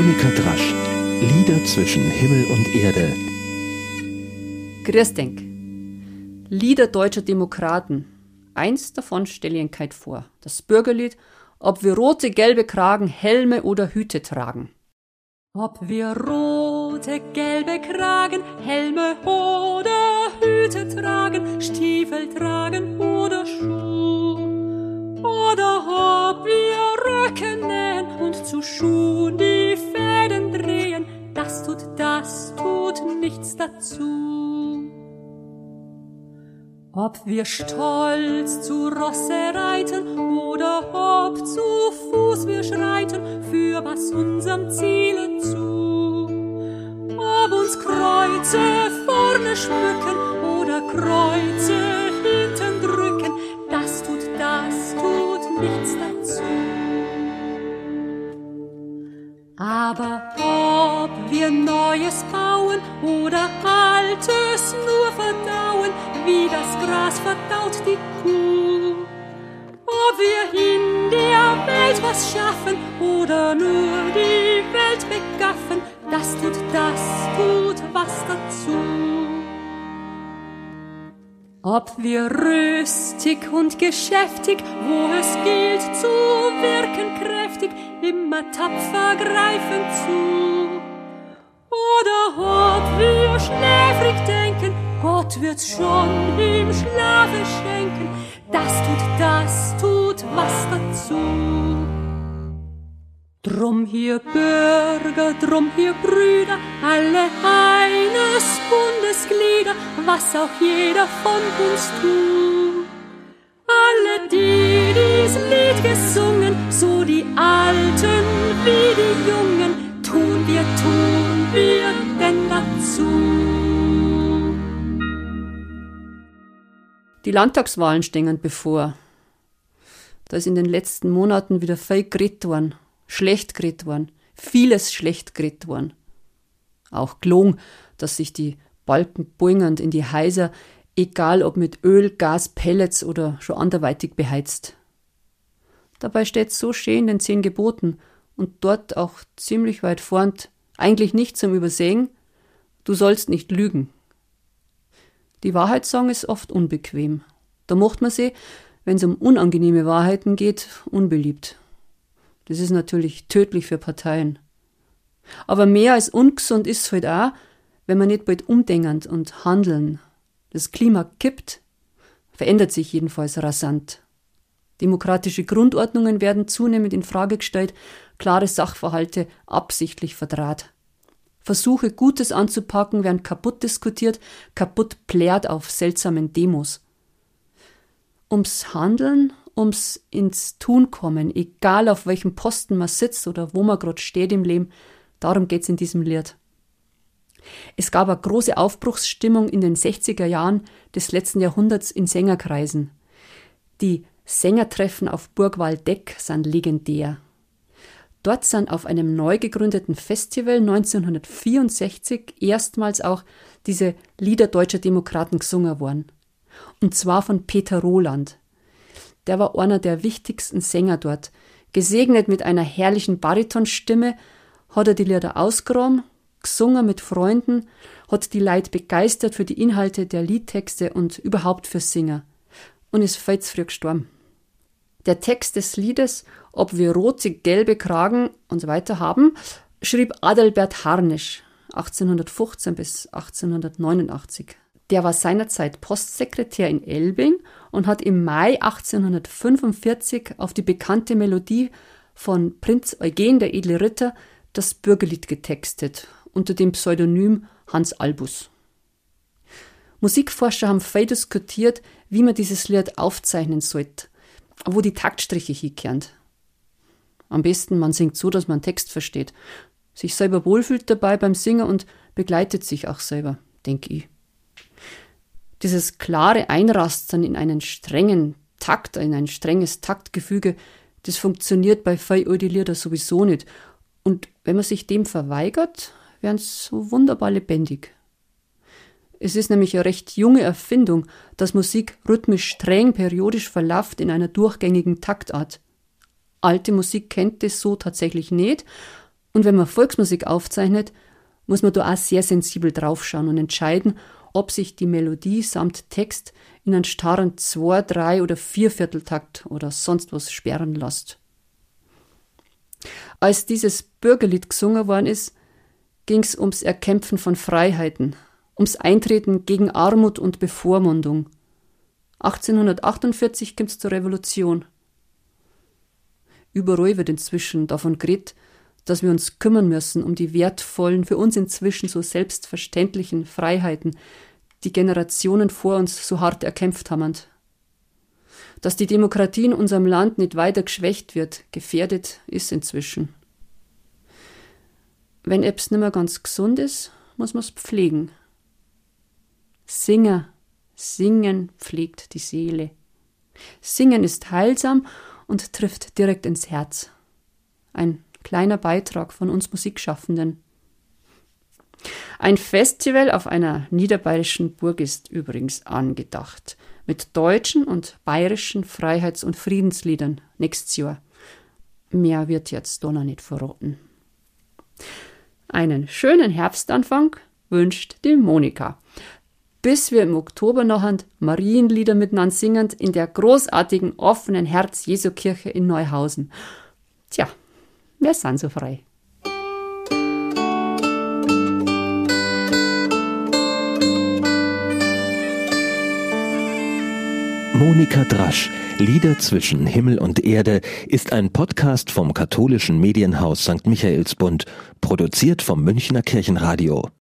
Veronika Drasch. Lieder zwischen Himmel und Erde. Denk. Lieder deutscher Demokraten. Eins davon stelle ich Ihnen vor. Das Bürgerlied, ob wir rote, gelbe Kragen, Helme oder Hüte tragen. Ob wir rote, gelbe Kragen, Helme oder Hüte tragen, Stiefel tragen oder Schuh. Oder ob wir Röcke nähen und zu Schuhen die Fäden drehen, das tut, das tut nichts dazu. Ob wir stolz zu Rosse reiten oder ob zu Fuß wir schreiten, für was unserem Ziele zu. Ob uns Kreuze vorne schmücken oder Kreuze Aber ob wir Neues bauen oder Altes nur verdauen, wie das Gras verdaut die Kuh. Ob wir in der Welt was schaffen oder nur die Welt begaffen, das tut, das tut was dazu. Ob wir rüstig und geschäftig, wo es gilt zu wirken kräftig, immer tapfer greifen zu. Oder ob wir schläfrig denken, Gott wird's schon im Schlafe schenken, das tut, das tut was dazu. Drum hier Bürger, drum hier Brüder, alle eines Bundesglieder, was auch jeder von uns tut. Alle, die dies Lied gesungen, so die Alten wie die Jungen, tun wir, tun wir denn dazu. Die Landtagswahlen stehen bevor. Da ist in den letzten Monaten wieder viel geredet worden schlecht geredet worden, vieles schlecht geredet worden. Auch gelungen, dass sich die Balken bungend in die Häuser, egal ob mit Öl, Gas, Pellets oder schon anderweitig beheizt. Dabei steht so schön in den zehn Geboten und dort auch ziemlich weit vorn, eigentlich nicht zum Übersehen, du sollst nicht lügen. Die Wahrheit ist oft unbequem. Da macht man sie, wenn es um unangenehme Wahrheiten geht, unbeliebt. Das ist natürlich tödlich für Parteien. Aber mehr als ungesund ist es halt auch, wenn man nicht bald umdenkend und handeln. Das Klima kippt, verändert sich jedenfalls rasant. Demokratische Grundordnungen werden zunehmend in Frage gestellt, klare Sachverhalte absichtlich verdraht. Versuche, Gutes anzupacken, werden kaputt diskutiert, kaputt plärt auf seltsamen Demos. Ums Handeln ums ins Tun kommen, egal auf welchem Posten man sitzt oder wo man gerade steht im Leben. Darum geht's in diesem Lied. Es gab eine große Aufbruchsstimmung in den 60er Jahren des letzten Jahrhunderts in Sängerkreisen. Die Sängertreffen auf Burg Waldeck sind legendär. Dort sind auf einem neu gegründeten Festival 1964 erstmals auch diese Lieder deutscher Demokraten gesungen worden. Und zwar von Peter Roland der war einer der wichtigsten Sänger dort. Gesegnet mit einer herrlichen Baritonstimme hat er die Lieder ausgeräumt, gesungen mit Freunden, hat die Leute begeistert für die Inhalte der Liedtexte und überhaupt für Singer und ist viel früh gestorben. Der Text des Liedes, ob wir rote, gelbe Kragen und so weiter haben, schrieb Adalbert Harnisch 1815 bis 1889. Der war seinerzeit Postsekretär in Elbing und hat im Mai 1845 auf die bekannte Melodie von Prinz Eugen der edle Ritter das Bürgerlied getextet unter dem Pseudonym Hans Albus. Musikforscher haben viel diskutiert, wie man dieses Lied aufzeichnen sollte, wo die Taktstriche hinkehren. Am besten, man singt so, dass man Text versteht, sich selber wohlfühlt dabei beim Singen und begleitet sich auch selber, denke ich. Dieses klare Einrastern in einen strengen Takt, in ein strenges Taktgefüge, das funktioniert bei Lieder sowieso nicht. Und wenn man sich dem verweigert, sie so wunderbar lebendig. Es ist nämlich eine recht junge Erfindung, dass Musik rhythmisch streng periodisch verlauft in einer durchgängigen Taktart. Alte Musik kennt das so tatsächlich nicht, Und wenn man Volksmusik aufzeichnet, muss man da auch sehr sensibel draufschauen und entscheiden, ob sich die Melodie samt Text in einen starren Zwei-, Drei- oder Viervierteltakt oder sonst was sperren lässt. Als dieses Bürgerlied gesungen worden ist, ging's ums Erkämpfen von Freiheiten, ums Eintreten gegen Armut und Bevormundung. 1848 kommt's zur Revolution. Überall wird inzwischen davon geredet, dass wir uns kümmern müssen um die wertvollen, für uns inzwischen so selbstverständlichen Freiheiten, die Generationen vor uns so hart erkämpft haben. Dass die Demokratie in unserem Land nicht weiter geschwächt wird, gefährdet ist inzwischen. Wenn etwas nicht mehr ganz gesund ist, muss man es pflegen. Singer, singen pflegt die Seele. Singen ist heilsam und trifft direkt ins Herz. Ein kleiner Beitrag von uns Musikschaffenden. Ein Festival auf einer niederbayerischen Burg ist übrigens angedacht, mit deutschen und bayerischen Freiheits- und Friedensliedern nächstes Jahr. Mehr wird jetzt noch nicht verraten. Einen schönen Herbstanfang wünscht die Monika. Bis wir im Oktober noch ein Marienlieder miteinander singend in der großartigen offenen Herz-Jesu-Kirche in Neuhausen. Tja, wir sind so frei. Monika Drasch, Lieder zwischen Himmel und Erde, ist ein Podcast vom katholischen Medienhaus St. Michaelsbund, produziert vom Münchner Kirchenradio.